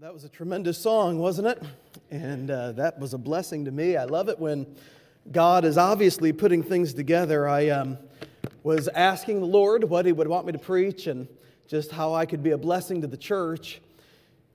That was a tremendous song, wasn't it? And uh, that was a blessing to me. I love it when God is obviously putting things together. I um, was asking the Lord what He would want me to preach and just how I could be a blessing to the church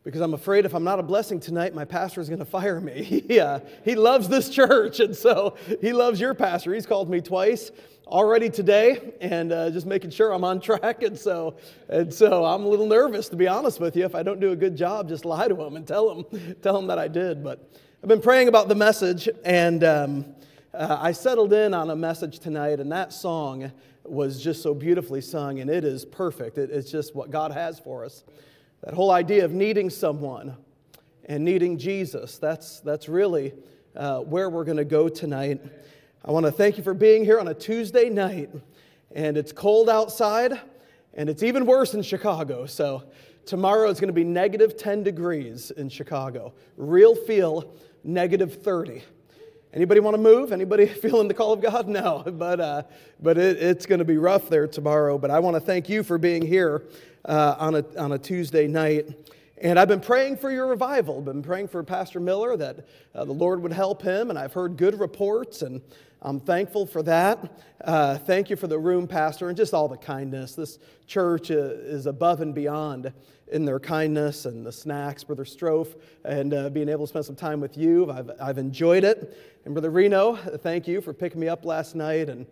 because I'm afraid if I'm not a blessing tonight, my pastor is going to fire me. he, uh, he loves this church, and so he loves your pastor. He's called me twice already today and uh, just making sure I'm on track. And so, and so I'm a little nervous, to be honest with you. If I don't do a good job, just lie to him and tell him, tell him that I did. But I've been praying about the message, and um, uh, I settled in on a message tonight, and that song was just so beautifully sung, and it is perfect. It, it's just what God has for us. That whole idea of needing someone and needing Jesus, that's, that's really uh, where we're going to go tonight. I want to thank you for being here on a Tuesday night. And it's cold outside, and it's even worse in Chicago. So, tomorrow it's going to be negative 10 degrees in Chicago. Real feel negative 30. Anybody want to move? Anybody feeling the call of God? No, but, uh, but it, it's going to be rough there tomorrow. But I want to thank you for being here uh, on, a, on a Tuesday night. And I've been praying for your revival. I've been praying for Pastor Miller that uh, the Lord would help him, and I've heard good reports. And I'm thankful for that. Uh, thank you for the room, Pastor, and just all the kindness. This church uh, is above and beyond in their kindness and the snacks, Brother Strofe, and uh, being able to spend some time with you. I've, I've enjoyed it. And Brother Reno, thank you for picking me up last night. And,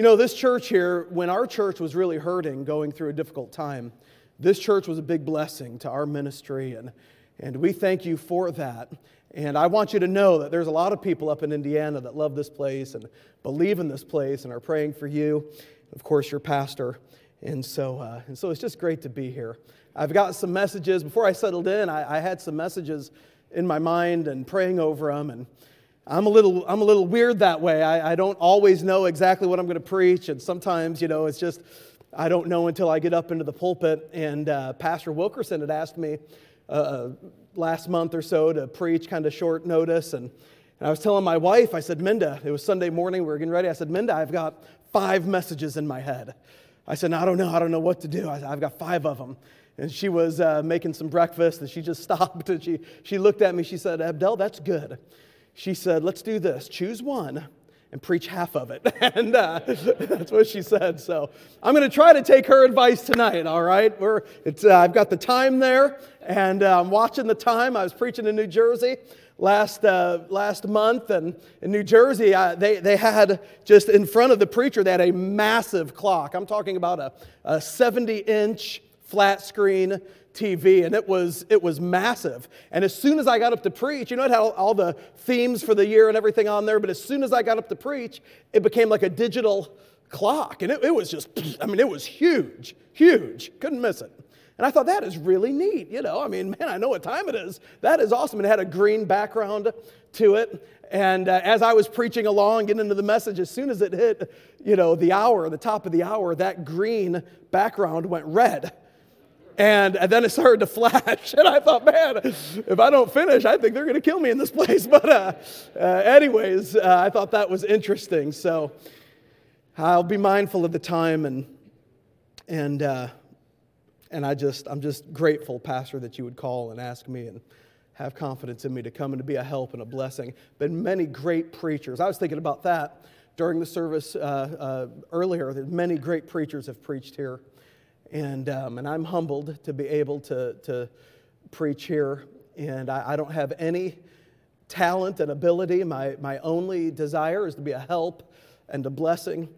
you know, this church here, when our church was really hurting, going through a difficult time, this church was a big blessing to our ministry. And, and we thank you for that. And I want you to know that there's a lot of people up in Indiana that love this place and believe in this place and are praying for you. Of course, your pastor. And so, uh, and so it's just great to be here. I've got some messages. Before I settled in, I, I had some messages in my mind and praying over them. And I'm a little, I'm a little weird that way. I, I don't always know exactly what I'm going to preach. And sometimes, you know, it's just, I don't know until I get up into the pulpit. And uh, Pastor Wilkerson had asked me uh, last month or so to preach kind of short notice. And, and I was telling my wife, I said, Minda, it was Sunday morning, we were getting ready. I said, Minda, I've got five messages in my head. I said, I don't know, I don't know what to do. I, have got five of them. And she was uh, making some breakfast, and she just stopped and she, she looked at me. She said, Abdel, that's good. She said, let's do this. Choose one and preach half of it. and uh, that's what she said. So I'm going to try to take her advice tonight, all right? We're, it's, uh, I've got the time there, and uh, I'm watching the time. I was preaching in New Jersey last, uh, last month, and in New Jersey, uh, they, they had just in front of the preacher, they had a massive clock. I'm talking about a, a 70 inch flat screen TV, and it was, it was massive. And as soon as I got up to preach, you know, it had all, all the themes for the year and everything on there, but as soon as I got up to preach, it became like a digital clock. And it, it was just, I mean, it was huge, huge. Couldn't miss it. And I thought, that is really neat. You know, I mean, man, I know what time it is. That is awesome. And it had a green background to it. And uh, as I was preaching along, getting into the message, as soon as it hit, you know, the hour, the top of the hour, that green background went red. And, and then it started to flash. And I thought, man, if I don't finish, I think they're going to kill me in this place. But, uh, uh, anyways, uh, I thought that was interesting. So I'll be mindful of the time. And, and, uh, and I just, I'm just grateful, Pastor, that you would call and ask me and have confidence in me to come and to be a help and a blessing. Been many great preachers. I was thinking about that during the service uh, uh, earlier. Many great preachers have preached here. And, um, and I'm humbled to be able to, to preach here. And I, I don't have any talent and ability. My, my only desire is to be a help and a blessing.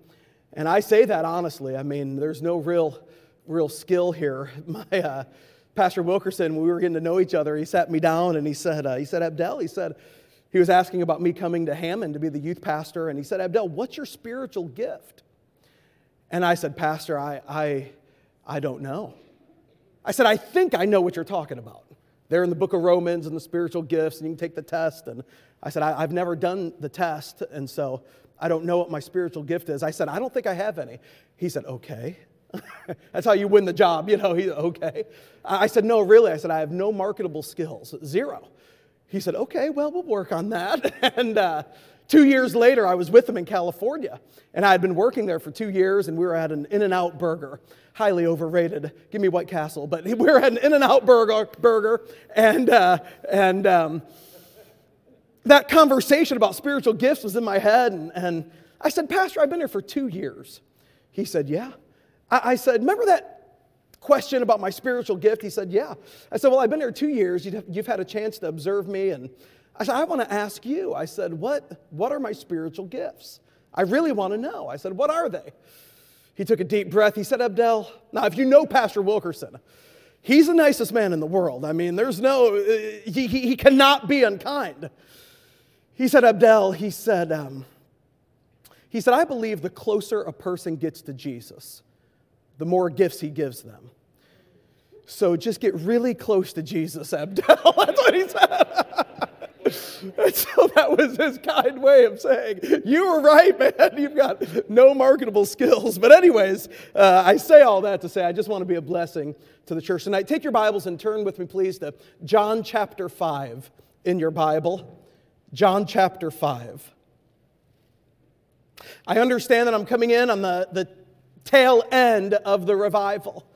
And I say that honestly. I mean, there's no real, real skill here. My uh, Pastor Wilkerson, when we were getting to know each other, he sat me down and he said, uh, he said, Abdel, he said, he was asking about me coming to Hammond to be the youth pastor. And he said, Abdel, what's your spiritual gift? And I said, Pastor, I, I, I don't know. I said, I think I know what you're talking about. They're in the book of Romans and the spiritual gifts, and you can take the test. And I said, I, have never done the test, and so I don't know what my spiritual gift is. I said, I don't think I have any. He said, Okay. That's how you win the job, you know. He, okay. I said, No, really. I said, I have no marketable skills, zero. He said, Okay, well, we'll work on that. and uh, Two years later, I was with him in California, and I had been working there for two years, and we were at an In N Out burger. Highly overrated. Give me White Castle. But we were at an In N Out burger, burger and, uh, and um, that conversation about spiritual gifts was in my head, and, and I said, Pastor, I've been here for two years. He said, Yeah. I, I said, Remember that question about my spiritual gift? He said, Yeah. I said, Well, I've been here two years. You've, had a chance to observe me. And I said, I want to ask you. I said, what, what are my spiritual gifts? I really want to know. I said, What are they? He took a deep breath. He said, Abdel, now if you know Pastor Wilkerson, he's the nicest man in the world. I mean, there's no, he, he, he cannot be unkind. He said, Abdel, he said, um, he said, I believe the closer a person gets to Jesus, the more gifts he gives them. So just get really close to Jesus, Abdel. That's what he said. so that was his kind way of saying, You were right, man. You've got no marketable skills. But, anyways, uh, I say all that to say I just want to be a blessing to the church tonight. Take your Bibles and turn with me, please, to John chapter 5 in your Bible. John chapter 5. I understand that I'm coming in on the, the tail end of the revival.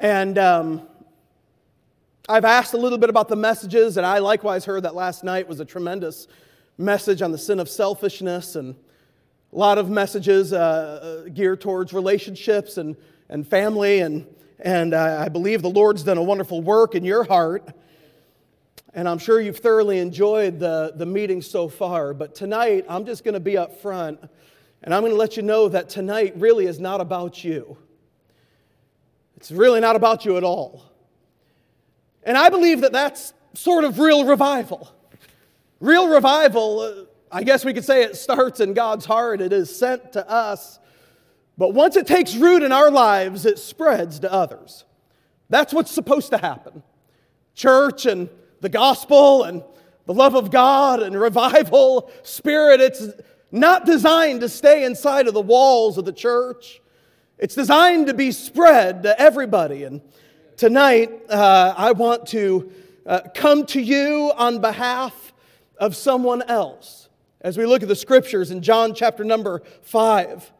And um, I've asked a little bit about the messages, and I likewise heard that last night was a tremendous message on the sin of selfishness and a lot of messages uh, uh geared towards relationships and, and family. And, and I believe the Lord's done a wonderful work in your heart. And I'm sure you've thoroughly enjoyed the, the meeting so far. But tonight, I'm just going to be up front and I'm going to let you know that tonight really is not about you. It's really not about you at all. And I believe that that's sort of real revival. Real revival, uh, I guess we could say it starts in God's heart, it is sent to us. But once it takes root in our lives, it spreads to others. That's what's supposed to happen. Church and the gospel and the love of God and revival, spirit, it's not designed to stay inside of the walls of the church. It's designed to be spread to everybody. And tonight, uh, I want to uh, come to you on behalf of someone else as we look at the scriptures in John chapter number five.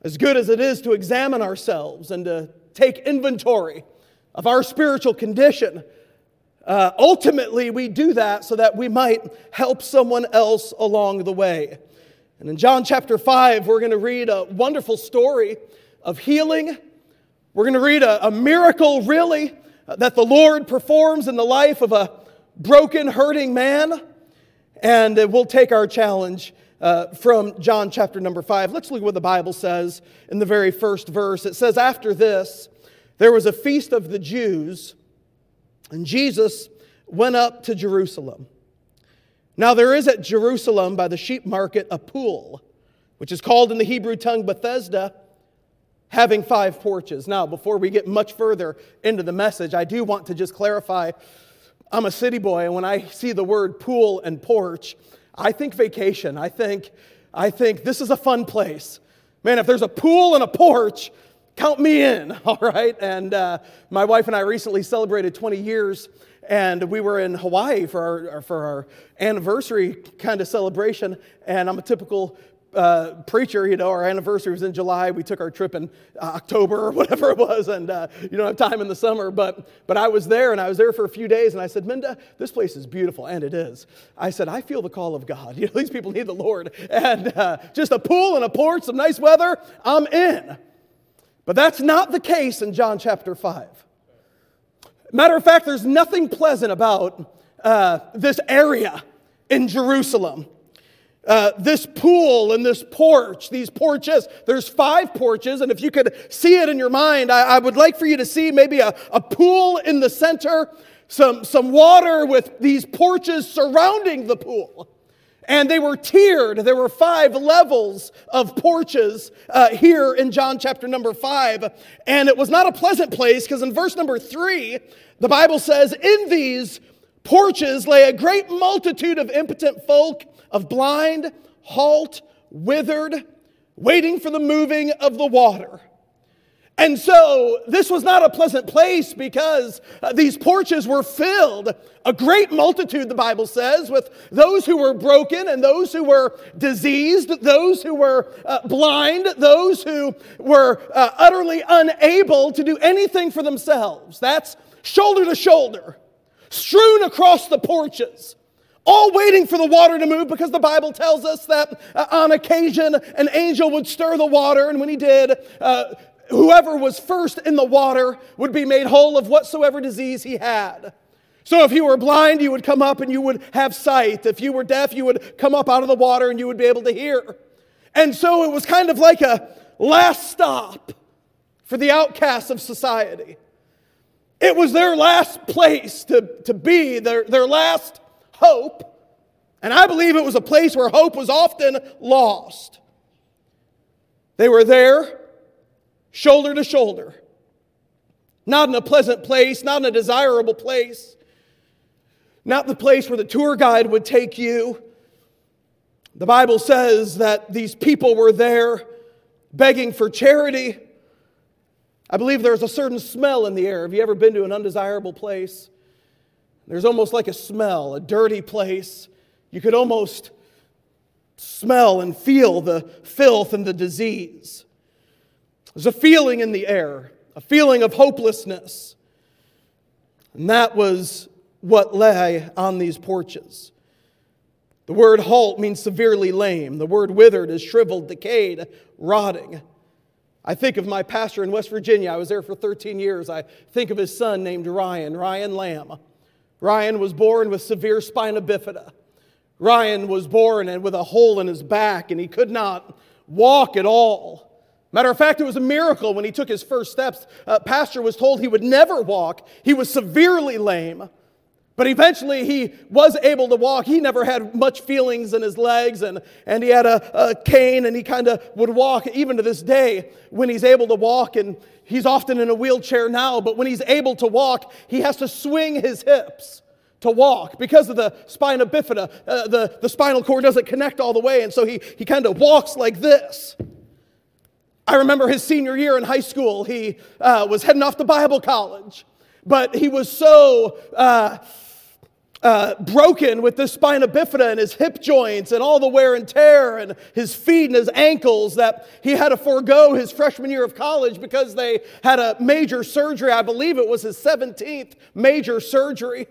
As good as it is to examine ourselves and to take inventory of our spiritual condition, uh, ultimately, we do that so that we might help someone else along the way. And in John chapter 5, we're going to read a wonderful story of healing. We're going to read a, a miracle, really, uh, that the Lord performs in the life of a broken, hurting man. And uh, we'll take our challenge uh, from John chapter number 5. Let's look at what the Bible says in the very first verse. It says, After this, there was a feast of the Jews and Jesus went up to Jerusalem. Now, there is at Jerusalem by the sheep market a pool, which is called in the Hebrew tongue Bethesda, having five porches. Now, before we get much further into the message, I do want to just clarify I'm a city boy, and when I see the word pool and porch, I think vacation. I think, I think this is a fun place. Man, if there's a pool and a porch, count me in, all right? And uh, my wife and I recently celebrated 20 years, and we were in Hawaii for our, for our anniversary kind of celebration. And I'm a typical uh, preacher, you know, our anniversary was in July. We took our trip in uh, October or whatever it was, and uh, you don't have time in the summer. But, but I was there, and I was there for a few days, and I said, Minda, this place is beautiful, and it is. I said, I feel the call of God. You know, these people need the Lord. And uh, just a pool and a porch, some nice weather, I'm in. But that's not the case in John chapter 5. Matter of fact, there's nothing pleasant about uh, this area in Jerusalem. Uh, this pool and this porch, these porches, there's five porches, and if you could see it in your mind, I, I would like for you to see maybe a, a pool in the center, some, some water with these porches surrounding the pool. And they were tiered. There were five levels of porches uh, here in John chapter number five. And it was not a pleasant place because in verse number three, the Bible says, In these porches lay a great multitude of impotent folk, of blind, halt, withered, waiting for the moving of the water. And so this was not a pleasant place because uh, these porches were filled, a great multitude, the Bible says, with those who were broken and those who were diseased, those who were uh, blind, those who were uh, utterly unable to do anything for themselves. That's shoulder to shoulder, strewn across the porches all waiting for the water to move because the Bible tells us that uh, on occasion an angel would stir the water, and when he did, uh, whoever was first in the water would be made whole of whatsoever disease he had. So if you were blind, you would come up and you would have sight. If you were deaf, you would come up out of the water and you would be able to hear. And so it was kind of like a last stop for the outcasts of society. It was their last place to, to be, their, their last hope. And I believe it was a place where hope was often lost. They were there shoulder to shoulder. Not in a pleasant place, not in a desirable place, not the place where the tour guide would take you. The Bible says that these people were there begging for charity. I believe there's a certain smell in the air. Have you ever been to an undesirable place? There's almost like a smell, a dirty place. You could almost smell and feel the filth and the disease. There's a feeling in the air, a feeling of hopelessness. And that was what lay on these porches. The word halt means severely lame. The word withered is shriveled, decayed, rotting. I think of my pastor in West Virginia. I was there for 13 years. I think of his son named Ryan, Ryan Lamb. Ryan was born with severe spina bifida. Ryan was born with a hole in his back, and he could not walk at all. Matter of fact, it was a miracle when he took his first steps. Uh, pastor was told he would never walk. He was severely lame. But eventually he was able to walk. He never had much feelings in his legs, and, and he had a, a cane, and he kind of would walk even to this day when he's able to walk. And he's often in a wheelchair now, but when he's able to walk, he has to swing his hips to walk because of the spina bifida. Uh, the, the spinal cord doesn't connect all the way, and so he, he kind of walks like this. I remember his senior year in high school, he uh, was heading off to Bible college, but he was so uh, uh, broken with this spina bifida and his hip joints and all the wear and tear and his feet and his ankles that he had to forego his freshman year of college because they had a major surgery. I believe it was his 17th major surgery.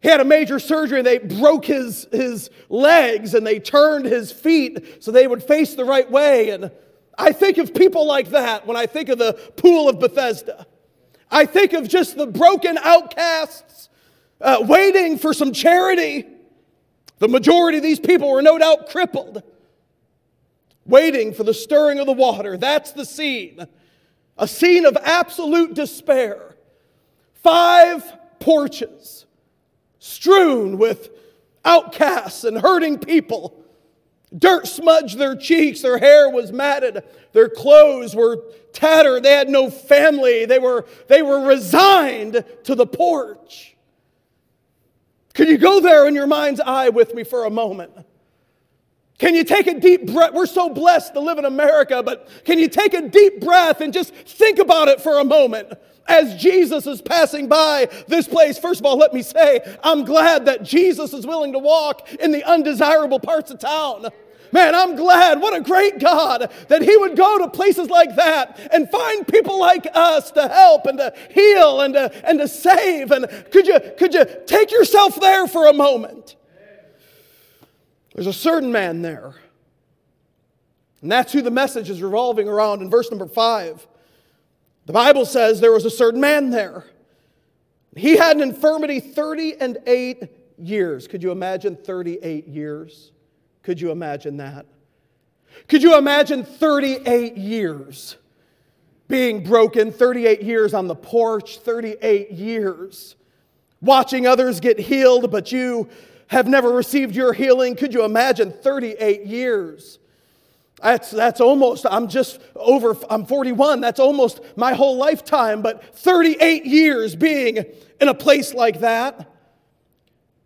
He had a major surgery and they broke his, his legs and they turned his feet so they would face the right way. And I think of people like that when I think of the pool of Bethesda. I think of just the broken outcasts uh, waiting for some charity. The majority of these people were no doubt crippled, waiting for the stirring of the water. That's the scene. A scene of absolute despair. Five porches strewn with outcasts and hurting people Dirt smudged their cheeks, their hair was matted, their clothes were tattered, they had no family, they were, they were resigned to the porch. Can you go there in your mind's eye with me for a moment? Can you take a deep breath? We're so blessed to live in America, but can you take a deep breath and just think about it for a moment? As Jesus is passing by this place, first of all, let me say, I'm glad that Jesus is willing to walk in the undesirable parts of town. Man, I'm glad. What a great God that He would go to places like that and find people like us to help and to heal and to, and to save. And could you, could you take yourself there for a moment? There's a certain man there. And that's who the message is revolving around in verse number five. The Bible says there was a certain man there. He had an infirmity 30 and 8 years. Could you imagine 38 years? Could you imagine that? Could you imagine 38 years being broken, 38 years on the porch, 38 years watching others get healed, but you have never received your healing? Could you imagine 38 years? That's, that's almost, I'm just over, I'm 41. That's almost my whole lifetime, but 38 years being in a place like that.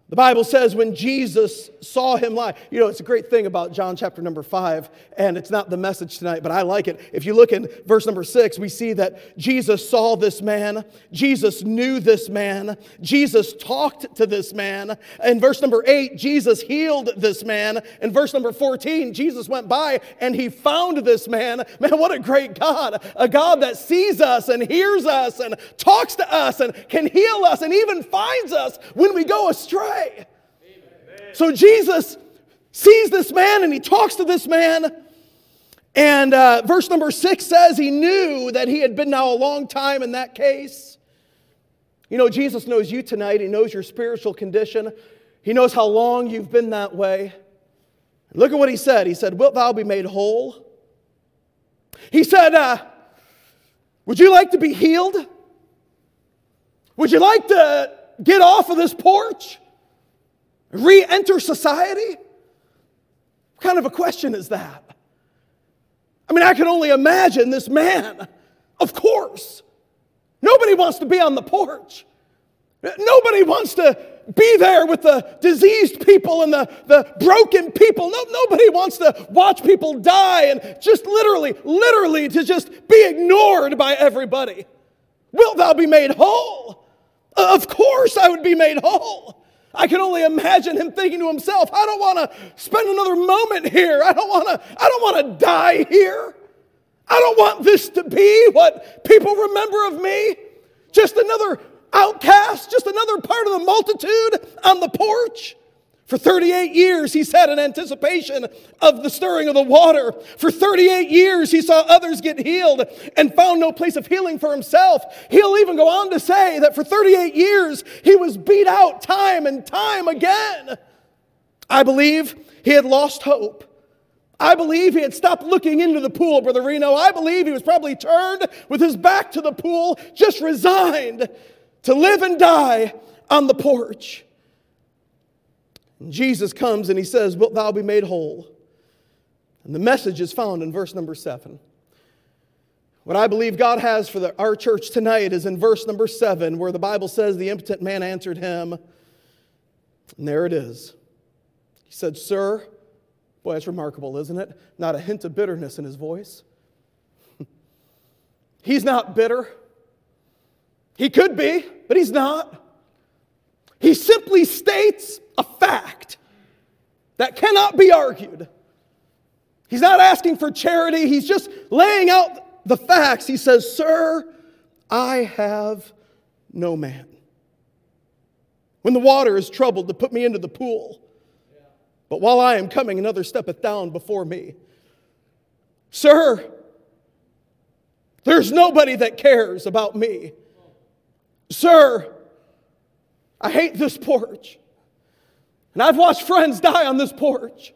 The Bible says when Jesus saw him lie, you know, it's a great thing about John chapter number five, and it's not the message tonight, but I like it. If you look in verse number six, we see that Jesus saw this man, Jesus knew this man, Jesus talked to this man. In verse number eight, Jesus healed this man. In verse number 14, Jesus went by and he found this man. Man, what a great God! A God that sees us and hears us and talks to us and can heal us and even finds us when we go astray. So Jesus sees this man and he talks to this man. And uh, verse number six says he knew that he had been now a long time in that case. You know, Jesus knows you tonight. He knows your spiritual condition. He knows how long you've been that way. Look at what he said. He said, Wilt thou be made whole? He said, uh, Would you like to be healed? Would you like to get off of this porch? Re enter society? What kind of a question is that? I mean, I can only imagine this man, of course. Nobody wants to be on the porch. Nobody wants to be there with the diseased people and the, the broken people. No, nobody wants to watch people die and just literally, literally to just be ignored by everybody. Wilt thou be made whole? Of course I would be made whole. I can only imagine him thinking to himself, I don't want to spend another moment here. I don't want to I don't want to die here. I don't want this to be what people remember of me. Just another outcast, just another part of the multitude on the porch. For 38 years, he sat in anticipation of the stirring of the water. For 38 years, he saw others get healed and found no place of healing for himself. He'll even go on to say that for 38 years, he was beat out time and time again. I believe he had lost hope. I believe he had stopped looking into the pool, Brother Reno. I believe he was probably turned with his back to the pool, just resigned to live and die on the porch. And Jesus comes and he says, Wilt thou be made whole? And the message is found in verse number seven. What I believe God has for the, our church tonight is in verse number seven, where the Bible says, The impotent man answered him. And there it is. He said, Sir, boy, that's remarkable, isn't it? Not a hint of bitterness in his voice. he's not bitter. He could be, but he's not. He simply states a fact that cannot be argued. He's not asking for charity, he's just laying out the facts. He says, Sir, I have no man. When the water is troubled to put me into the pool, but while I am coming, another steppeth down before me. Sir, there's nobody that cares about me. Sir, I hate this porch. And I've watched friends die on this porch.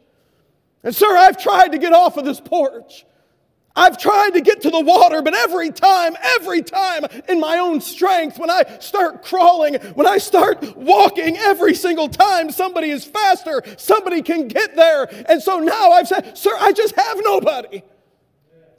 And, sir, I've tried to get off of this porch. I've tried to get to the water, but every time, every time in my own strength, when I start crawling, when I start walking, every single time somebody is faster, somebody can get there. And so now I've said, Sir, I just have nobody.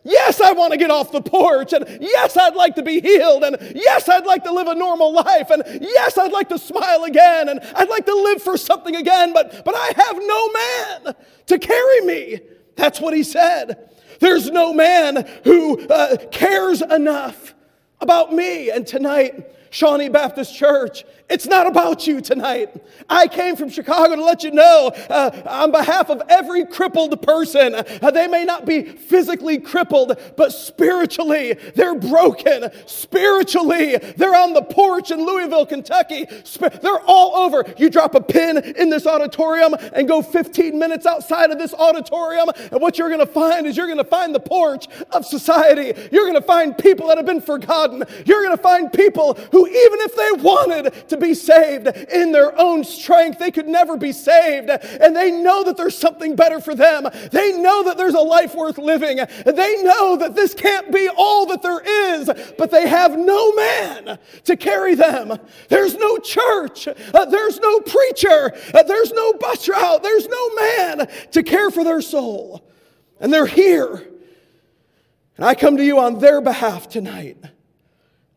Yes, I want to get off the porch. And yes, I'd like to be healed. And yes, I'd like to live a normal life. And yes, I'd like to smile again. And I'd like to live for something again. But, but I have no man to carry me. That's what he said. There's no man who uh, cares enough about me. And tonight, Shawnee Baptist Church. It's not about you tonight. I came from Chicago to let you know, uh, on behalf of every crippled person, uh, they may not be physically crippled, but spiritually, they're broken. Spiritually, they're on the porch in Louisville, Kentucky. they're all over. You drop a pin in this auditorium and go 15 minutes outside of this auditorium, and what you're going to find is you're going to find the porch of society. You're going to find people that have been forgotten. You're going to find people who even if they wanted to be saved in their own strength, they could never be saved. And they know that there's something better for them. They know that there's a life worth living. They know that this can't be all that there is, but they have no man to carry them. There's no church. Uh, there's no preacher. Uh, there's no bus route. There's no man to care for their soul. And they're here. And I come to you on their behalf tonight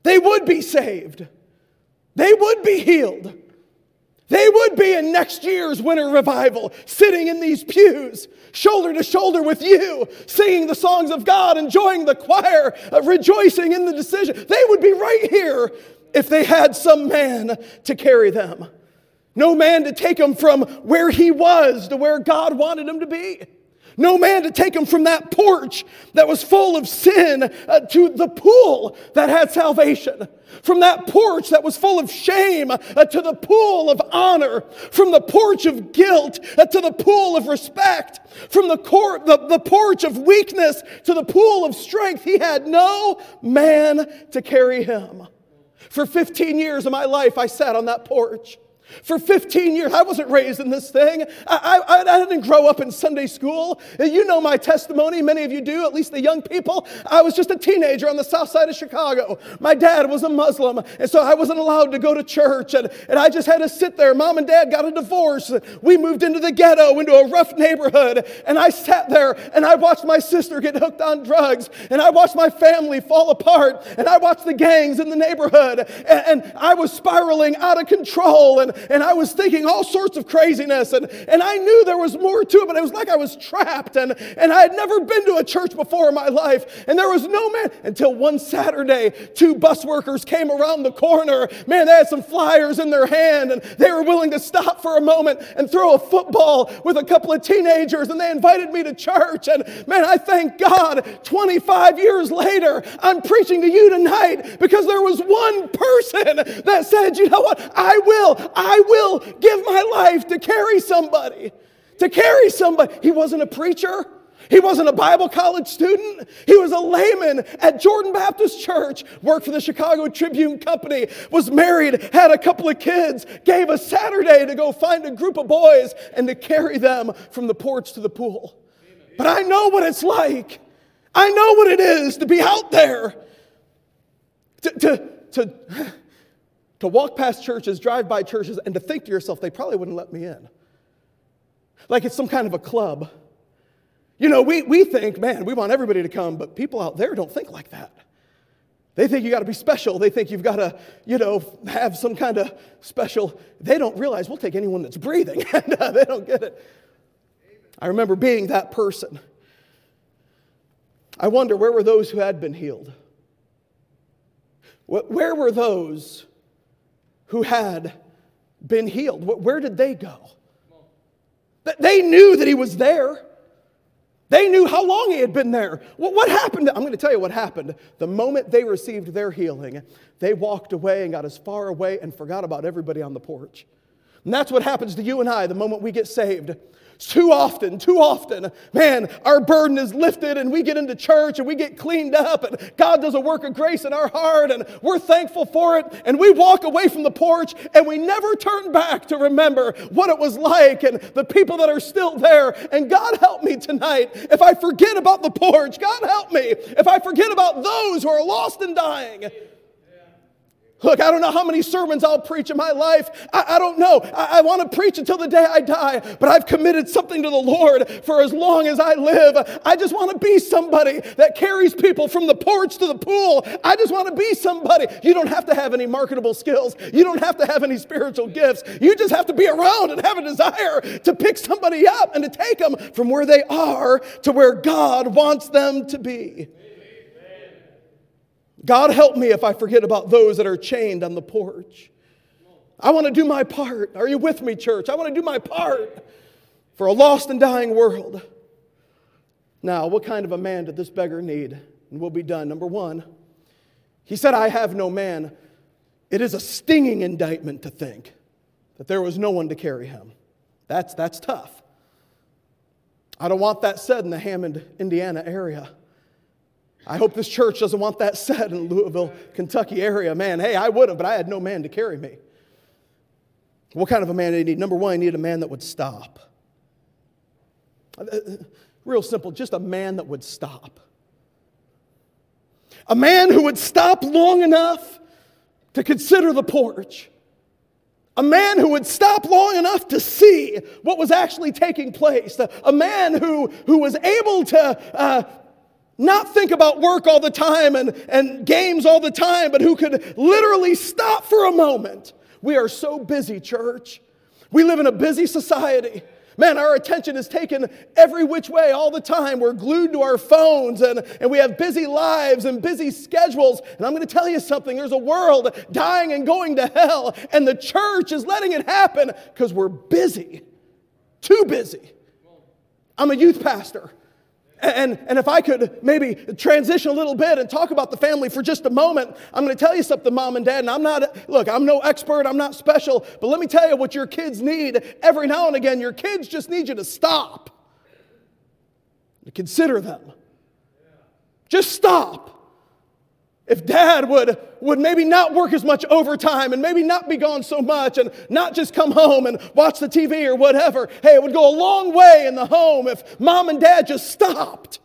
they would be saved. They would be healed. They would be in next year's winter revival, sitting in these pews, shoulder to shoulder with you, singing the songs of God, enjoying the choir, uh, rejoicing in the decision. They would be right here if they had some man to carry them. No man to take them from where he was to where God wanted him to be. No man to take him from that porch that was full of sin uh, to the pool that had salvation. From that porch that was full of shame uh, to the pool of honor. From the porch of guilt uh, to the pool of respect. From the, court, the, the porch of weakness to the pool of strength. He had no man to carry him. For 15 years of my life, I sat on that porch. For 15 years, I wasn't raised in this thing. I, I, I, didn't grow up in Sunday school. You know my testimony, many of you do, at least the young people. I was just a teenager on the south side of Chicago. My dad was a Muslim, and so I wasn't allowed to go to church, and, and I just had to sit there. Mom and dad got a divorce. We moved into the ghetto, into a rough neighborhood, and I sat there and I watched my sister get hooked on drugs, and I watched my family fall apart, and I watched the gangs in the neighborhood, and, and I was spiraling out of control. And, and I was thinking all sorts of craziness, and, and I knew there was more to it, but it was like I was trapped, and, and I had never been to a church before in my life, and there was no man until one Saturday, two bus workers came around the corner. Man, they had some flyers in their hand, and they were willing to stop for a moment and throw a football with a couple of teenagers, and they invited me to church. And man, I thank God 25 years later, I'm preaching to you tonight because there was one person that said, you know what, I will, will give my life to carry somebody. To carry somebody. He wasn't a preacher. He wasn't a Bible college student. He was a layman at Jordan Baptist Church, worked for the Chicago Tribune Company, was married, had a couple of kids, gave a Saturday to go find a group of boys and to carry them from the porch to the pool. But I know what it's like. I know what it is to be out there. To, to, to to walk past churches, drive by churches, and to think to yourself, they probably wouldn't let me in. Like it's some kind of a club. You know, we, we think, man, we want everybody to come, but people out there don't think like that. They think you got to be special. They think you've got to, you know, have some kind of special. They don't realize we'll take anyone that's breathing, uh, they don't get it. I remember being that person. I wonder where were those who had been healed? Where were those who had been healed. Where did they go? They knew that he was there. They knew how long he had been there. What happened? I'm going to tell you what happened. The moment they received their healing, they walked away and got as far away and forgot about everybody on the porch. And that's what happens to you and I the moment we get saved. Too often, too often, man, our burden is lifted and we get into church and we get cleaned up and God does a work of grace in our heart and we're thankful for it and we walk away from the porch and we never turn back to remember what it was like and the people that are still there. And God help me tonight if I forget about the porch. God help me if I forget about those who are lost and dying. Look, I don't know how many sermons I'll preach in my life. I, I don't know. I, I want to preach until the day I die, but I've committed something to the Lord for as long as I live. I just want to be somebody that carries people from the porch to the pool. I just want to be somebody. You don't have to have any marketable skills, you don't have to have any spiritual gifts. You just have to be around and have a desire to pick somebody up and to take them from where they are to where God wants them to be. God help me if I forget about those that are chained on the porch. I want to do my part. Are you with me, church? I want to do my part for a lost and dying world. Now, what kind of a man did this beggar need? And we'll be done. Number one, he said, I have no man. It is a stinging indictment to think that there was no one to carry him. That's, that's tough. I don't want that said in the Hammond, Indiana area. I hope this church doesn't want that said in Louisville, Kentucky area. Man, hey, I would have, but I had no man to carry me. What kind of a man did he need? Number one, he needed a man that would stop. Uh, uh, real simple, just a man that would stop. A man who would stop long enough to consider the porch. A man who would stop long enough to see what was actually taking place. A man who, who was able to uh, not think about work all the time and, and games all the time, but who could literally stop for a moment. We are so busy, church. We live in a busy society. Man, our attention is taken every which way all the time. We're glued to our phones and, and we have busy lives and busy schedules. And I'm going to tell you something there's a world dying and going to hell, and the church is letting it happen because we're busy. Too busy. I'm a youth pastor. And, and if I could maybe transition a little bit and talk about the family for just a moment, I'm going to tell you something, mom and dad. And I'm not, look, I'm no expert, I'm not special, but let me tell you what your kids need every now and again. Your kids just need you to stop, to consider them. Just stop. If dad would, would maybe not work as much overtime and maybe not be gone so much and not just come home and watch the TV or whatever, hey, it would go a long way in the home if mom and dad just stopped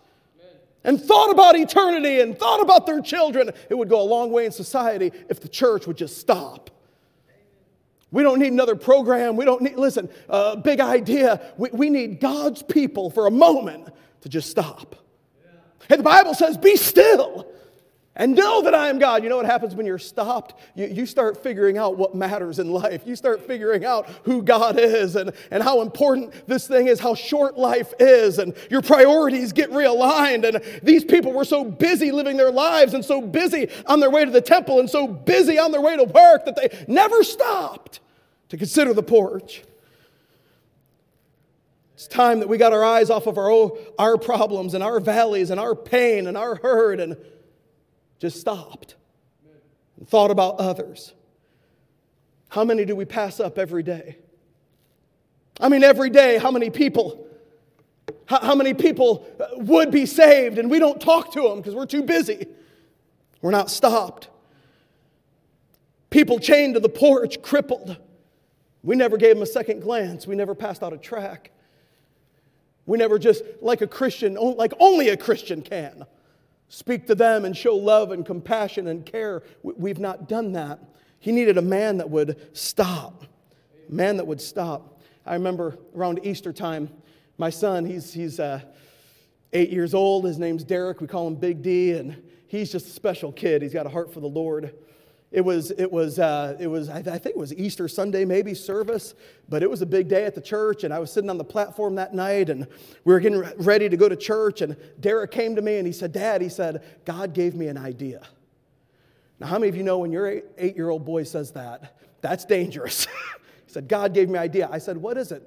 and thought about eternity and thought about their children. It would go a long way in society if the church would just stop. We don't need another program. We don't need, listen, uh, big idea. We, we need God's people for a moment to just stop. And the Bible says, be still and know that I am God. You know what happens when you're stopped? You, you start figuring out what matters in life. You start figuring out who God is and, and how important this thing is, how short life is, and your priorities get realigned. And these people were so busy living their lives and so busy on their way to the temple and so busy on their way to work that they never stopped to consider the porch. It's time that we got our eyes off of our, our problems and our valleys and our pain and our hurt and just stopped and thought about others. How many do we pass up every day? I mean, every day, how many people? How, many people uh, would be saved and we don't talk to them because we're too busy? We're not stopped. People chained to the porch, crippled. We never gave them a second glance. We never passed out a track. We never just, like a Christian, like only a Christian can speak to them and show love and compassion and care. We've not done that. He needed a man that would stop. A man that would stop. I remember around Easter time, my son, he's, he's uh, eight years old. His name's Derek. We call him Big D, and he's just a special kid. He's got a heart for the Lord. It was, it was, uh, it was I, think it was Easter Sunday, maybe service, but it was a big day at the church. And I was sitting on the platform that night and we were getting ready to go to church. And Derek came to me and he said, Dad, he said, God gave me an idea. Now, how many of you know when your eight year old boy says that? That's dangerous. he said, God gave me an idea. I said, What is it?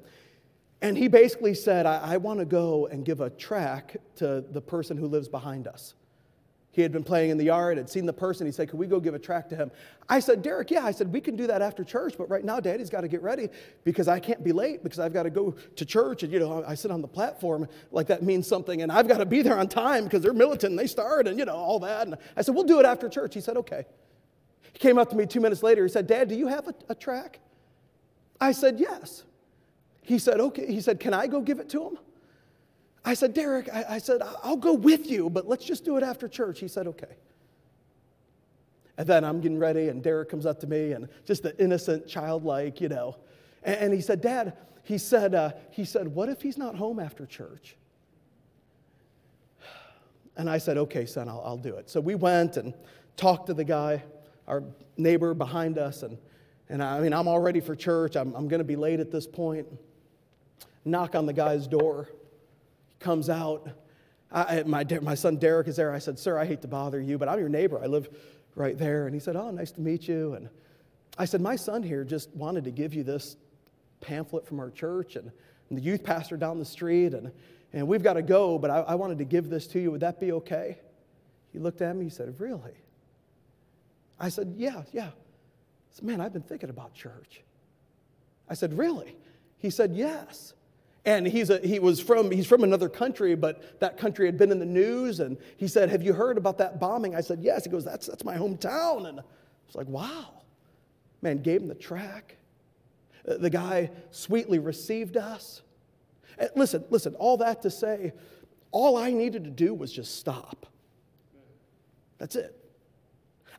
And he basically said, I, I want to go and give a track to the person who lives behind us. He had been playing in the yard, had seen the person. He said, Could we go give a track to him? I said, Derek, yeah. I said, We can do that after church, but right now, Daddy's got to get ready because I can't be late because I've got to go to church. And, you know, I sit on the platform like that means something, and I've got to be there on time because they're militant and they start and, you know, all that. And I said, We'll do it after church. He said, Okay. He came up to me two minutes later. He said, Dad, do you have a, a track? I said, Yes. He said, Okay. He said, Can I go give it to him? I said, Derek, I, I, said, I'll go with you, but let's just do it after church. He said, okay. And then I'm getting ready, and Derek comes up to me, and just the innocent, childlike, you know. And, and he said, Dad, he said, uh, he said, what if he's not home after church? And I said, okay, son, I'll, I'll do it. So we went and talked to the guy, our neighbor behind us, and, and I mean, I'm all ready for church. I'm, I'm going to be late at this point. Knock on the guy's door comes out. I, my, my son Derek is there. I said, Sir, I hate to bother you, but I'm your neighbor. I live right there. And he said, Oh, nice to meet you. And I said, My son here just wanted to give you this pamphlet from our church and, and the youth pastor down the street. And, and we've got to go, but I, I wanted to give this to you. Would that be okay? He looked at me. He said, Really? I said, Yeah, yeah. I said, Man, I've been thinking about church. I said, Really? He said, Yes. And he's a, he was from, he's from another country, but that country had been in the news. And he said, Have you heard about that bombing? I said, Yes. He goes, That's, that's my hometown. And I was like, Wow. Man, gave him the track. Uh, the guy sweetly received us. And listen, listen, all that to say, all I needed to do was just stop. That's it.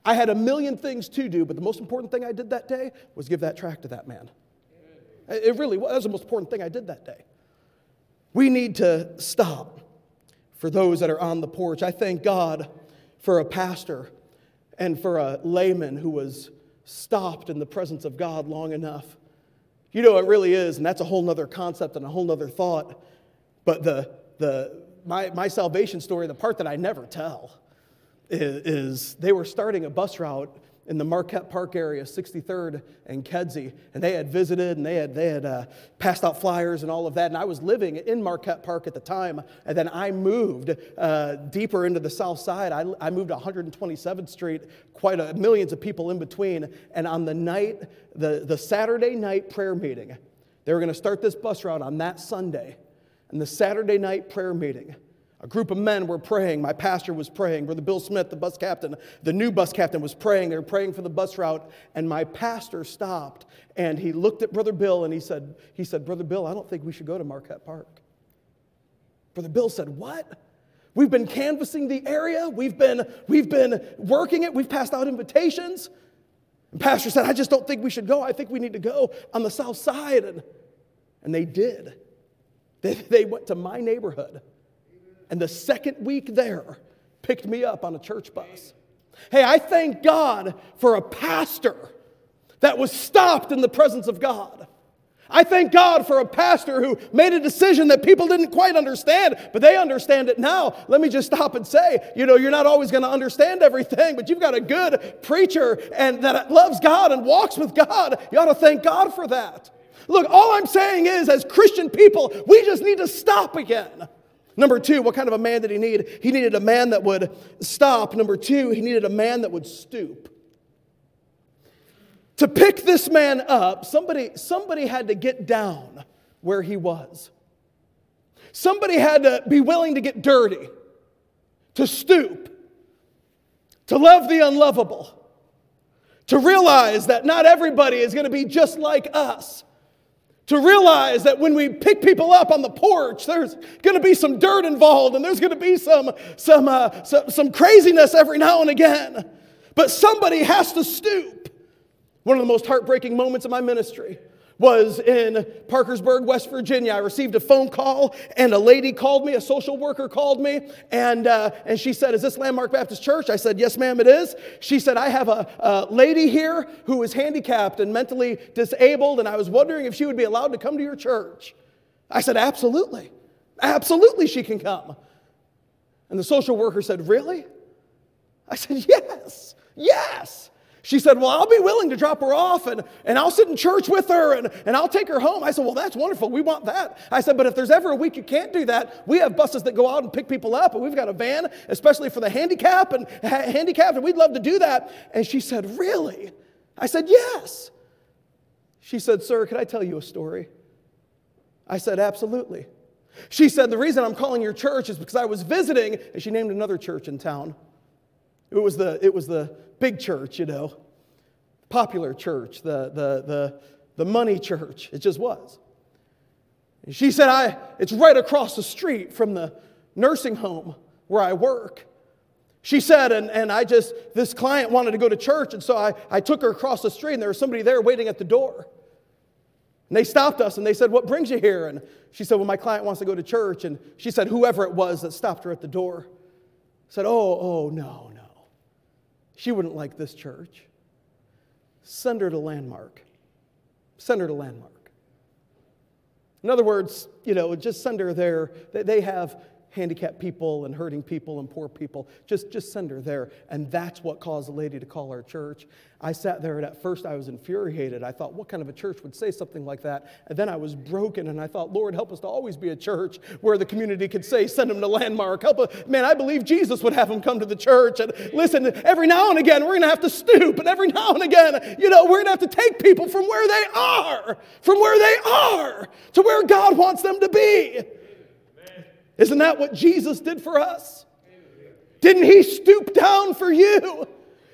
I had a million things to do, but the most important thing I did that day was give that track to that man. It really was. Was the most important thing I did that day. We need to stop for those that are on the porch. I thank God for a pastor and for a layman who was stopped in the presence of God long enough You know, it really is, and that's a whole nother concept and a whole nother thought. But the, the, my, my salvation story, the part that I never tell, is, is they were starting a bus route in the Marquette Park area, 63rd and Kedzie, and they had visited and they had, they had uh, passed out flyers and all of that. And I was living in Marquette Park at the time, and then I moved uh, deeper into the south side. I, I moved 127th Street, quite a, millions of people in between. And on the night, the, the Saturday night prayer meeting, they were going to start this bus route on that Sunday. And the Saturday night prayer meeting, a group of men were praying. My pastor was praying. Brother Bill Smith, the bus captain, the new bus captain, was praying. They were praying for the bus route. And my pastor stopped and he looked at Brother Bill and he said, he said, Brother Bill, I don't think we should go to Marquette Park. Brother Bill said, What? We've been canvassing the area. We've been, we've been working it. We've passed out invitations. And pastor said, I just don't think we should go. I think we need to go on the south side. And, and they did. They, they went to my neighborhood and the second week there picked me up on a church bus. Hey, I thank God for a pastor that was stopped in the presence of God. I thank God for a pastor who made a decision that people didn't quite understand, but they understand it now. Let me just stop and say, you know, you're not always going to understand everything, but you've got a good preacher and that loves God and walks with God. You ought to thank God for that. Look, all I'm saying is, as Christian people, we just need to stop again. Number two, what kind of a man did he need? He needed a man that would stop. Number two, he needed a man that would stoop. To pick this man up, somebody, somebody had to get down where he was. Somebody had to be willing to get dirty, to stoop, to love the unlovable, to realize that not everybody is going to be just like us to realize that when we pick people up on the porch, there's going to be some dirt involved and there's going to be some, some, uh, some, some craziness every now and again. But somebody has to stoop. One of the most heartbreaking moments of my ministry was in Parkersburg, West Virginia. I received a phone call, and a lady called me, a social worker called me, and, uh, and she said, Is this Landmark Baptist Church? I said, Yes, ma'am, it is. She said, I have a, a lady here who is handicapped and mentally disabled, and I was wondering if she would be allowed to come to your church. I said, Absolutely. Absolutely, she can come. And the social worker said, Really? I said, Yes, yes. She said, Well, I'll be willing to drop her off and, and I'll sit in church with her and, and I'll take her home. I said, Well, that's wonderful. We want that. I said, But if there's ever a week you can't do that, we have buses that go out and pick people up and we've got a van, especially for the handicap and ha- handicapped, and we'd love to do that. And she said, Really? I said, Yes. She said, Sir, can I tell you a story? I said, Absolutely. She said, The reason I'm calling your church is because I was visiting, and she named another church in town. It was the, it was the big church, you know, popular church, the, the, the, the money church. It just was. And she said, I, it's right across the street from the nursing home where I work. She said, and, and I just, this client wanted to go to church, and so I, I took her across the street, and there was somebody there waiting at the door. And they stopped us and they said, What brings you here? And she said, Well, my client wants to go to church. And she said, Whoever it was that stopped her at the door said, Oh, oh, no, she wouldn't like this church. Send her to Landmark. Send her to Landmark. In other words, you know, just send her there. They have handicapped people and hurting people and poor people. Just, just send her there. And that's what caused the lady to call our church. I sat there and at first I was infuriated. I thought, what kind of a church would say something like that? And then I was broken and I thought, Lord, help us to always be a church where the community could say, send them to Landmark. Help us. Man, I believe Jesus would have them come to the church. And listen, every now and again, we're going to have to stoop. And every now and again, you know, we're going to have to take people from where they are, from where they are to where God wants them to be. Isn't that what Jesus did for us? Didn't he stoop down for you?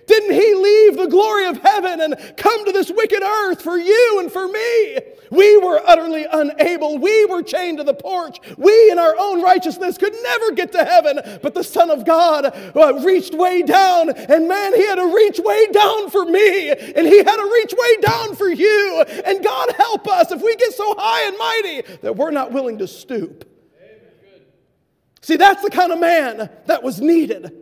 Didn't he leave the glory of heaven and come to this wicked earth for you and for me? We were utterly unable. We were chained to the porch. We, in our own righteousness, could never get to heaven. But the Son of God uh, reached way down, and man, he had to reach way down for me, and he had to reach way down for you. And God help us if we get so high and mighty that we're not willing to stoop. See, that's the kind of man that was needed.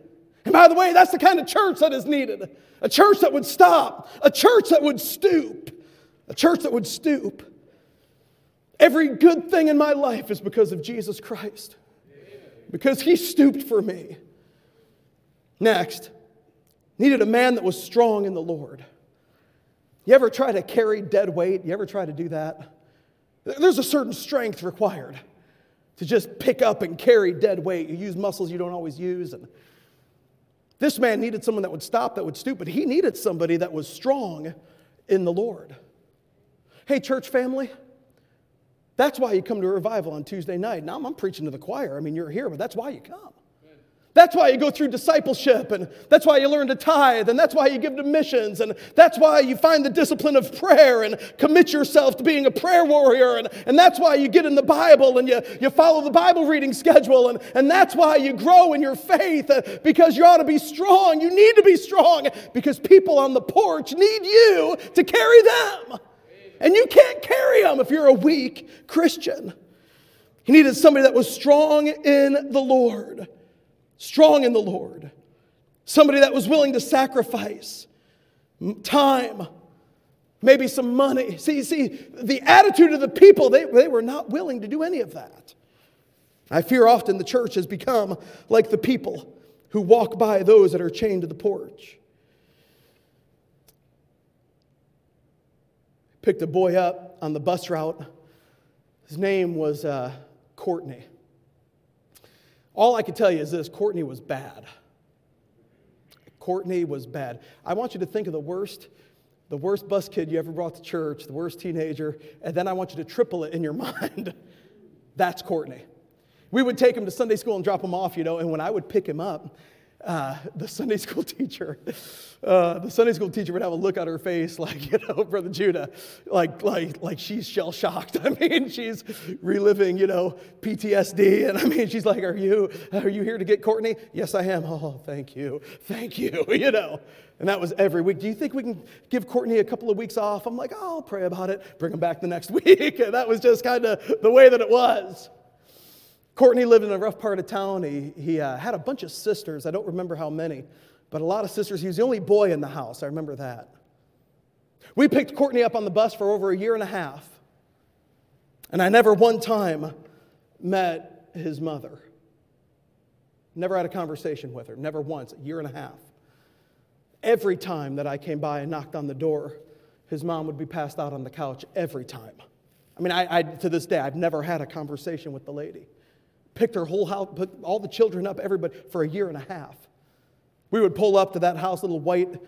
And by the way, that's the kind of church that is needed. A church that would stop, a church that would stoop, a church that would stoop. Every good thing in my life is because of Jesus Christ, because he stooped for me. Next, needed a man that was strong in the Lord. You ever try to carry dead weight? You ever try to do that? There's a certain strength required to just pick up and carry dead weight. You use muscles you don't always use. And this man needed someone that would stop, that would stoop, but he needed somebody that was strong in the Lord. Hey, church family, that's why you come to a revival on Tuesday night. Now I'm preaching to the choir. I mean, you're here, but that's why you come. That's why you go through discipleship, and that's why you learn to tithe, and that's why you give to missions, and that's why you find the discipline of prayer and commit yourself to being a prayer warrior, and, and that's why you get in the Bible and you, you follow the Bible reading schedule, and, and that's why you grow in your faith uh, because you ought to be strong. You need to be strong because people on the porch need you to carry them. And you can't carry them if you're a weak Christian. He needed somebody that was strong in the Lord strong in the Lord, somebody that was willing to sacrifice time, maybe some money. See, see, the attitude of the people, they, they were not willing to do any of that. I fear often the church has become like the people who walk by those that are chained to the porch. Picked a boy up on the bus route. His name was uh, Courtney. All I can tell you is this Courtney was bad. Courtney was bad. I want you to think of the worst, the worst bus kid you ever brought to church, the worst teenager, and then I want you to triple it in your mind. That's Courtney. We would take him to Sunday school and drop him off, you know, and when I would pick him up, uh, the Sunday school teacher, uh, the Sunday school teacher would have a look on her face like, you know, Brother Judah, like, like, like she's shell shocked. I mean, she's reliving, you know, PTSD. And I mean, she's like, are you, are you here to get Courtney? Yes, I am. Oh, thank you. Thank you, you know. And that was every week. Do you think we can give Courtney a couple of weeks off? I'm like, oh, I'll pray about it. Bring him back the next week. And that was just kind of the way that it was. Courtney lived in a rough part of town. He, he uh, had a bunch of sisters. I don't remember how many, but a lot of sisters. He was the only boy in the house. I remember that. We picked Courtney up on the bus for over a year and a half, and I never one time met his mother. Never had a conversation with her, never once, a year and a half. Every time that I came by and knocked on the door, his mom would be passed out on the couch every time. I mean, I, I, to this day, I've never had a conversation with the lady picked her whole house, put all the children up, everybody, for a year and a half. We would pull up to that house, little white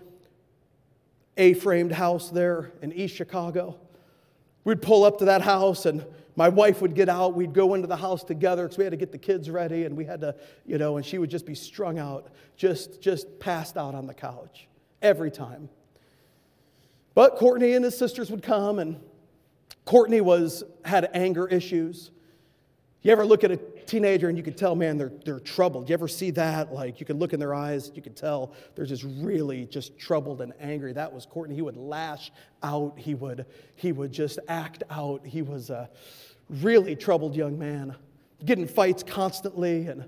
A framed house there in East Chicago. We'd pull up to that house, and my wife would get out. We'd go into the house together because we had to get the kids ready, and we had to, you know, and she would just be strung out, just, just passed out on the couch every time. But Courtney and his sisters would come, and Courtney was, had anger issues. You ever look at a teenager and you can tell, man, they're, they're troubled? You ever see that? Like, you can look in their eyes, you can tell they're just really just troubled and angry. That was Courtney. He would lash out, he would, he would just act out. He was a really troubled young man, getting fights constantly and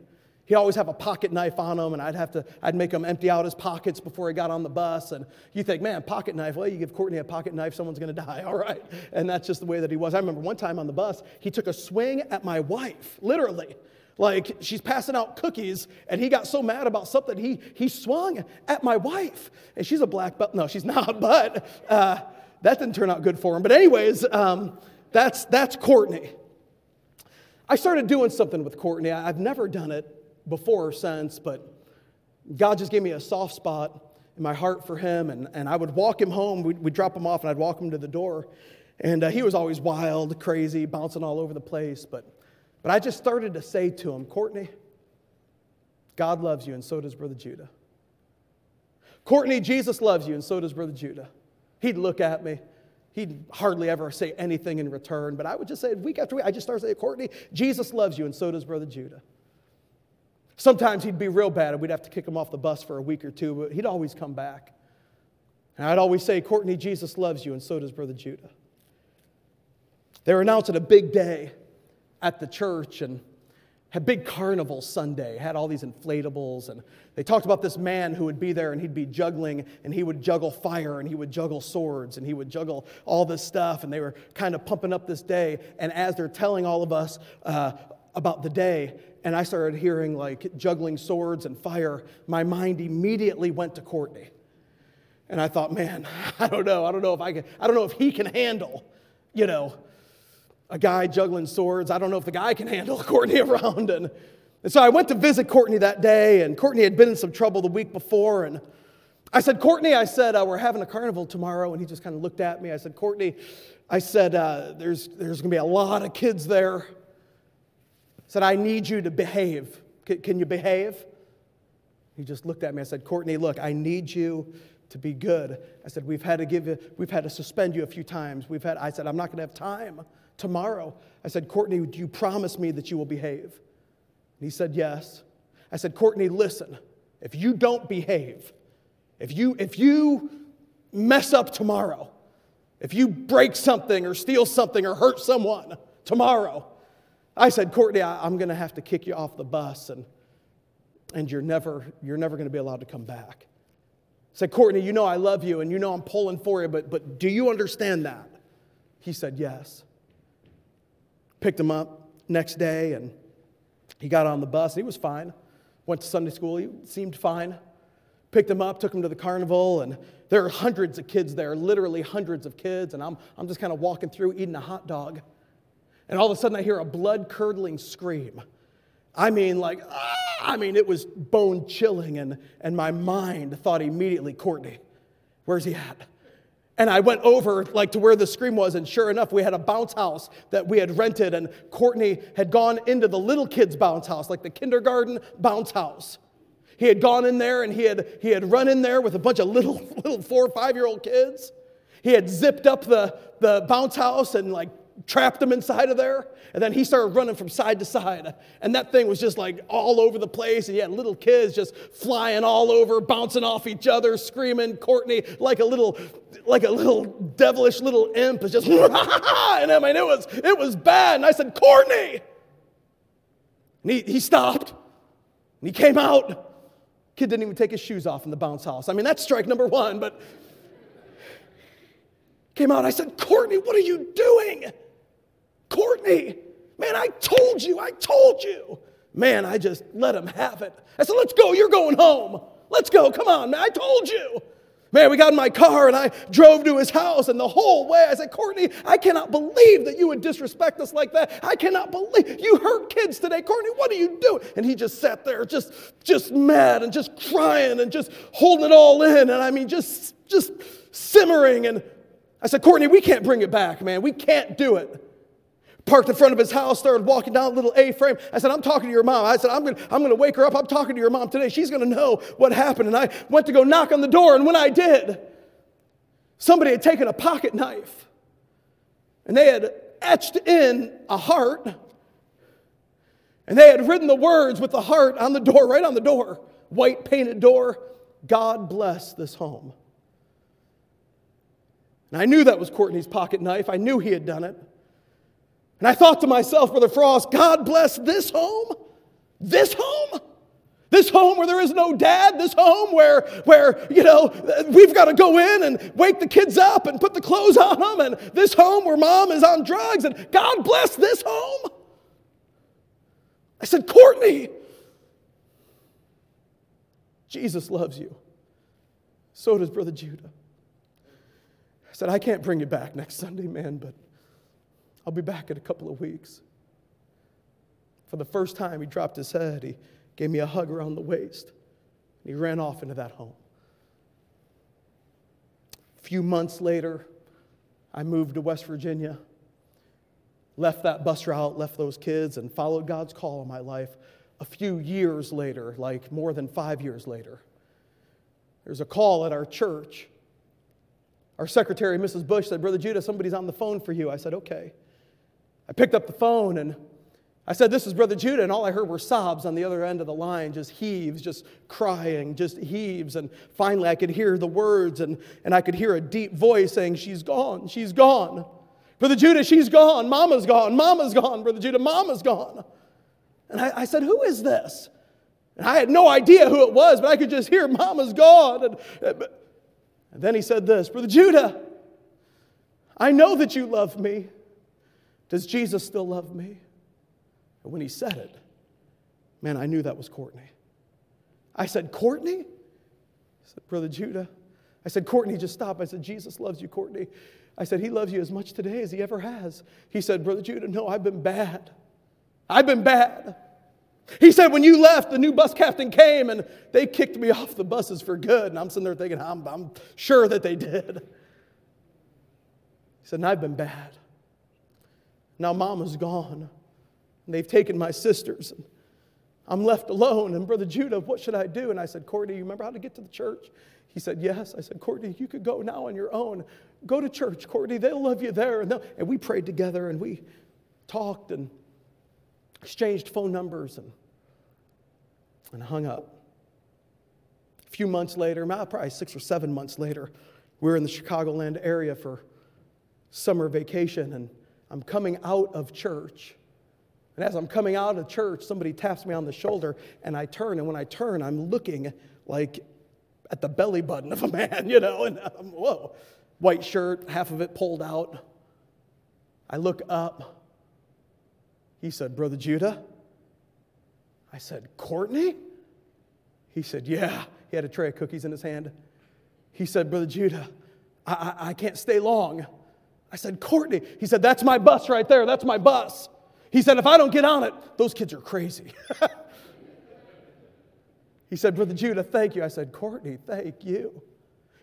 He'd always have a pocket knife on him, and I'd have to, I'd make him empty out his pockets before he got on the bus. And you think, man, pocket knife, well, you give Courtney a pocket knife, someone's gonna die, all right. And that's just the way that he was. I remember one time on the bus, he took a swing at my wife, literally. Like she's passing out cookies, and he got so mad about something, he, he swung at my wife. And she's a black belt. No, she's not, but uh, that didn't turn out good for him. But, anyways, um, that's, that's Courtney. I started doing something with Courtney. I've never done it before or since, but God just gave me a soft spot in my heart for him. And, and I would walk him home. We'd, we'd drop him off, and I'd walk him to the door. And uh, he was always wild, crazy, bouncing all over the place. But, but I just started to say to him, Courtney, God loves you, and so does Brother Judah. Courtney, Jesus loves you, and so does Brother Judah. He'd look at me. He'd hardly ever say anything in return, but I would just say week after week, I just started saying, Courtney, Jesus loves you, and so does Brother Judah. Sometimes he'd be real bad and we'd have to kick him off the bus for a week or two, but he'd always come back. And I'd always say, Courtney, Jesus loves you, and so does Brother Judah. They were announcing a big day at the church, and had big carnival Sunday, had all these inflatables, and they talked about this man who would be there and he'd be juggling, and he would juggle fire, and he would juggle swords, and he would juggle all this stuff, and they were kind of pumping up this day. And as they're telling all of us uh, about the day, and I started hearing like juggling swords and fire, my mind immediately went to Courtney. And I thought, man, I don't know. I don't know if I can, I don't know if he can handle, you know, a guy juggling swords. I don't know if the guy can handle Courtney around. And, and so I went to visit Courtney that day, and Courtney had been in some trouble the week before. And I said, Courtney, I said, uh, we're having a carnival tomorrow. And he just kind of looked at me. I said, Courtney, I said, uh, there's, there's going to be a lot of kids there. Said, I need you to behave. C- can you behave? He just looked at me. I said, Courtney, look, I need you to be good. I said, we've had to give you, we've had to suspend you a few times. We've had, I said, I'm not going to have time tomorrow. I said, Courtney, do you promise me that you will behave? And he said, Yes. I said, Courtney, listen, if you don't behave, if you, if you mess up tomorrow, if you break something or steal something or hurt someone tomorrow, I said, Courtney, I, am going to have to kick you off the bus and, and you're never, you're never going to be allowed to come back. I said, Courtney, you know I love you and you know I'm pulling for you, but, but do you understand that? He said, Yes. Picked him up next day, and he got on the bus. He was fine. Went to Sunday school. He seemed fine. Picked him up, took him to the carnival, and there are hundreds of kids there, literally hundreds of kids. And I'm, I'm just kind of walking through eating a hot dog. And all of a sudden, I hear a blood curdling scream. I mean, like, ah! I mean, it was bone chilling, and, and my mind thought immediately, Courtney, where's he at? And I went over like to where the scream was, and sure enough, we had a bounce house that we had rented, and Courtney had gone into the little kids' bounce house, like the kindergarten bounce house. He had gone in there and he had, he had run in there with a bunch of little, little four or five year old kids. He had zipped up the, the bounce house and like trapped him inside of there. And then he started running from side to side. And that thing was just like all over the place. And you had little kids just flying all over, bouncing off each other, screaming. Courtney, like a little, like a little devilish little imp, is just, and I mean, it was, it was bad. And I said, Courtney! And he, he stopped. And he came out. Kid didn't even take his shoes off in the bounce house. I mean, that's strike number one, but came out. I said, Courtney, what are you doing? Courtney, man, I told you, I told you. Man, I just let him have it. I said, let's go, you're going home. Let's go, come on, man, I told you. Man, we got in my car and I drove to his house, and the whole way I said, Courtney, I cannot believe that you would disrespect us like that. I cannot believe you hurt kids today. Courtney, what are you doing? And he just sat there, just, just mad and just crying and just holding it all in. And I mean, just, just simmering. And I said, Courtney, we can't bring it back, man. We can't do it parked in front of his house, started walking down a little A frame. I said, I'm talking to your mom. I said, I'm to I'm to wake her up. I'm talking to your mom today. She's to know what happened. And I went to go knock on the door. And when I did, somebody had taken a pocket knife and they had etched in a heart. And they had written the words with the heart on the door, right on the door, white painted door God bless this home. And I knew that was Courtney's pocket knife. I knew he had done it. And I thought to myself, Brother Frost, God bless this home, this home, this home where there is no dad, this home where, where you know, we've got to go in and wake the kids up and put the clothes on them, and this home where mom is on drugs, and God bless this home. I said, Courtney, Jesus loves you. So does Brother Judah. Said, I can't bring you back next Sunday, man, but I'll be back in a couple of weeks. For the first time, he dropped his head. He gave me a hug around the waist. And he ran off into that home. A few months later, I moved to West Virginia, left that bus route, left those kids, and followed God's call in my life. A few years later, like more than five years later, there's a call at our church. Our secretary, Mrs. Bush, said, Brother Judah, somebody's on the phone for you. I said, okay. I picked up the phone and I said, This is Brother Judah. And all I heard were sobs on the other end of the line, just heaves, just crying, just heaves. And finally, I could hear the words and, and I could hear a deep voice saying, She's gone, she's gone. Brother Judah, she's gone. Mama's gone. Mama's gone. Brother Judah, Mama's gone. And I, I said, Who is this? And I had no idea who it was, but I could just hear, Mama's gone. And, and then he said this Brother Judah, I know that you love me. Does Jesus still love me? And when he said it, man, I knew that was Courtney. I said, Courtney? He said, Brother Judah. I said, Courtney, just stop. I said, Jesus loves you, Courtney. I said, He loves you as much today as He ever has. He said, Brother Judah, no, I've been bad. I've been bad. He said, when you left, the new bus captain came and they kicked me off the buses for good. And I'm sitting there thinking, I'm, I'm sure that they did. He said, and I've been bad. Now mama's gone. And they've taken my sisters. And I'm left alone. And Brother Judah, what should I do? And I said, Courtney, you remember how to get to the church? He said, Yes. I said, Courtney, you could go now on your own. Go to church, Courtney. They'll love you there. And, and we prayed together and we talked and exchanged phone numbers and, and hung up. A few months later, probably six or seven months later, we were in the Chicagoland area for summer vacation, and I'm coming out of church. And as I'm coming out of church, somebody taps me on the shoulder, and I turn, and when I turn, I'm looking like at the belly button of a man, you know, and I'm, whoa, white shirt, half of it pulled out. I look up, he said, Brother Judah? I said, Courtney? He said, Yeah. He had a tray of cookies in his hand. He said, Brother Judah, I, I, I can't stay long. I said, Courtney. He said, That's my bus right there. That's my bus. He said, If I don't get on it, those kids are crazy. he said, Brother Judah, thank you. I said, Courtney, thank you.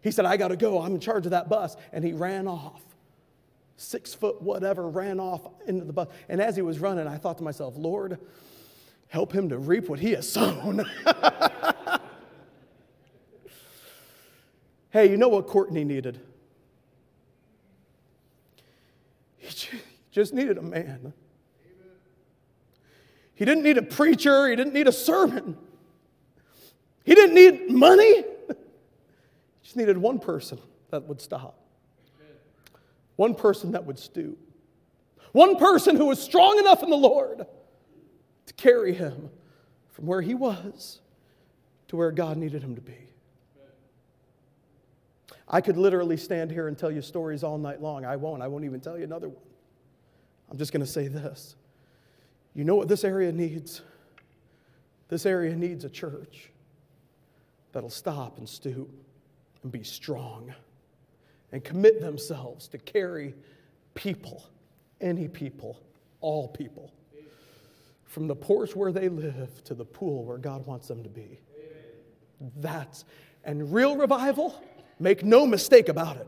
He said, I got to go. I'm in charge of that bus. And he ran off six foot whatever, ran off into the bus. And as he was running, I thought to myself, Lord, help him to reap what he has sown. hey, you know what Courtney needed? He just needed a man. He didn't need a preacher, he didn't need a sermon, he didn't need money. He just needed one person that would stop. One person that would stoop. One person who was strong enough in the Lord to carry him from where he was to where God needed him to be. I could literally stand here and tell you stories all night long. I won't. I won't even tell you another one. I'm just going to say this. You know what this area needs? This area needs a church that'll stop and stoop and be strong and commit themselves to carry people, any people, all people, from the porch where they live to the pool where God wants them to be. That's, and real revival, make no mistake about it.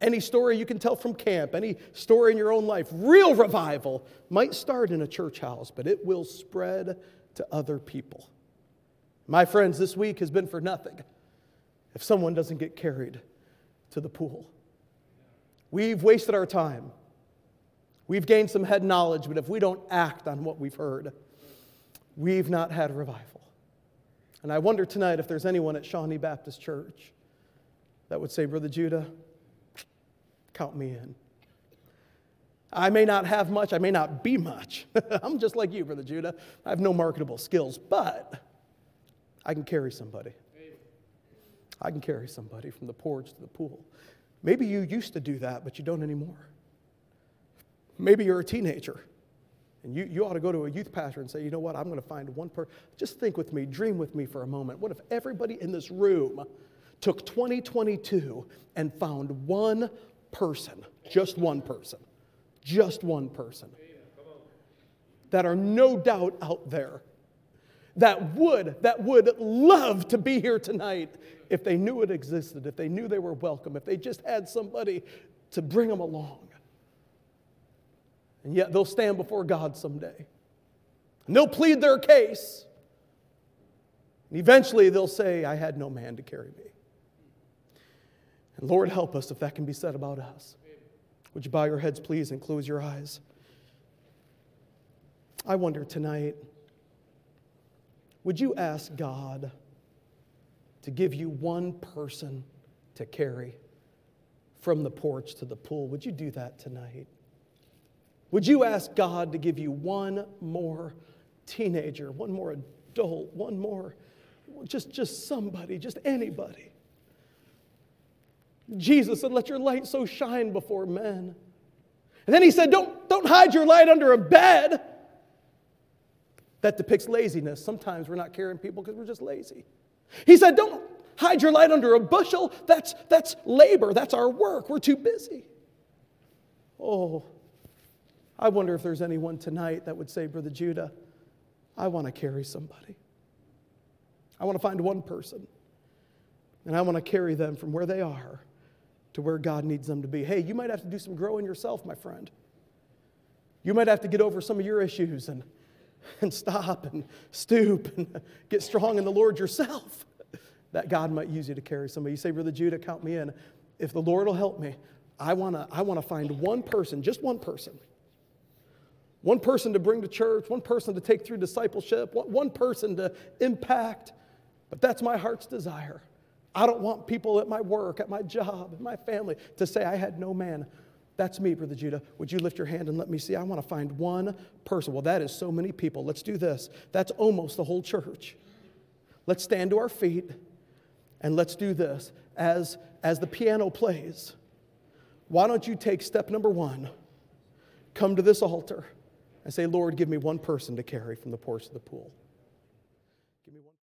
Any story you can tell from camp, any story in your own life, real revival might start in a church house, but it will spread to other people. My friends, this week has been for nothing if someone doesn't get carried to the pool. We've wasted our time. We've gained some head knowledge, but if we don't act on what we've heard, we've not had revival. And I wonder tonight if there's anyone at Shawnee Baptist Church that would say, Brother Judah, count me in. I may not have much, I may not be much. I'm just like you, Brother Judah. I have no marketable skills, but I can carry somebody. I can carry somebody from the porch to the pool. Maybe you used to do that, but you don't anymore. Maybe you're a teenager and you, you ought to go to a youth pastor and say, you know what, I'm going to find one person. Just think with me, dream with me for a moment. What if everybody in this room took 2022 and found one person, just one person, just one person, that are no doubt out there that would, that would love to be here tonight if they knew it existed, if they knew they were welcome, if they just had somebody to bring them along. And yet they'll stand before God someday. And they'll plead their case. And eventually they'll say, I had no man to carry me. And Lord, help us if that can be said about us. Would you bow your heads, please, and close your eyes? I wonder tonight would you ask God to give you one person to carry from the porch to the pool? Would you do that tonight? Would you ask God to give you one more teenager, one more adult, one more, just, just somebody, just anybody. Jesus said, Let your light so shine before men. And then he said, Don't, don't hide your light under a bed. That depicts laziness. Sometimes we're not caring people because we're just lazy. He said, Don't hide your light under a bushel. That's, that's labor, that's our work. We're too busy. Oh, I wonder if there's anyone tonight that would say, Brother Judah, I want to carry somebody. I want to find one person, and I want to carry them from where they are to where God needs them to be. Hey, you might have to do some growing yourself, my friend. You might have to get over some of your issues and, and stop and stoop and get strong in the Lord yourself. That God might use you to carry somebody. You say, Brother Judah, count me in. If the Lord will help me, I want to I wanna find one person, just one person. One person to bring to church, one person to take through discipleship, one person to impact. But that's my heart's desire. I don't want people at my work, at my job, at my family to say, I had no man. That's me, Brother Judah. Would you lift your hand and let me see? I want to find one person. Well, that is so many people. Let's do this. That's almost the whole church. Let's stand to our feet and let's do this. As, as the piano plays, why don't you take step number one? Come to this altar and say, Lord, give me one person to carry from the porch to the pool.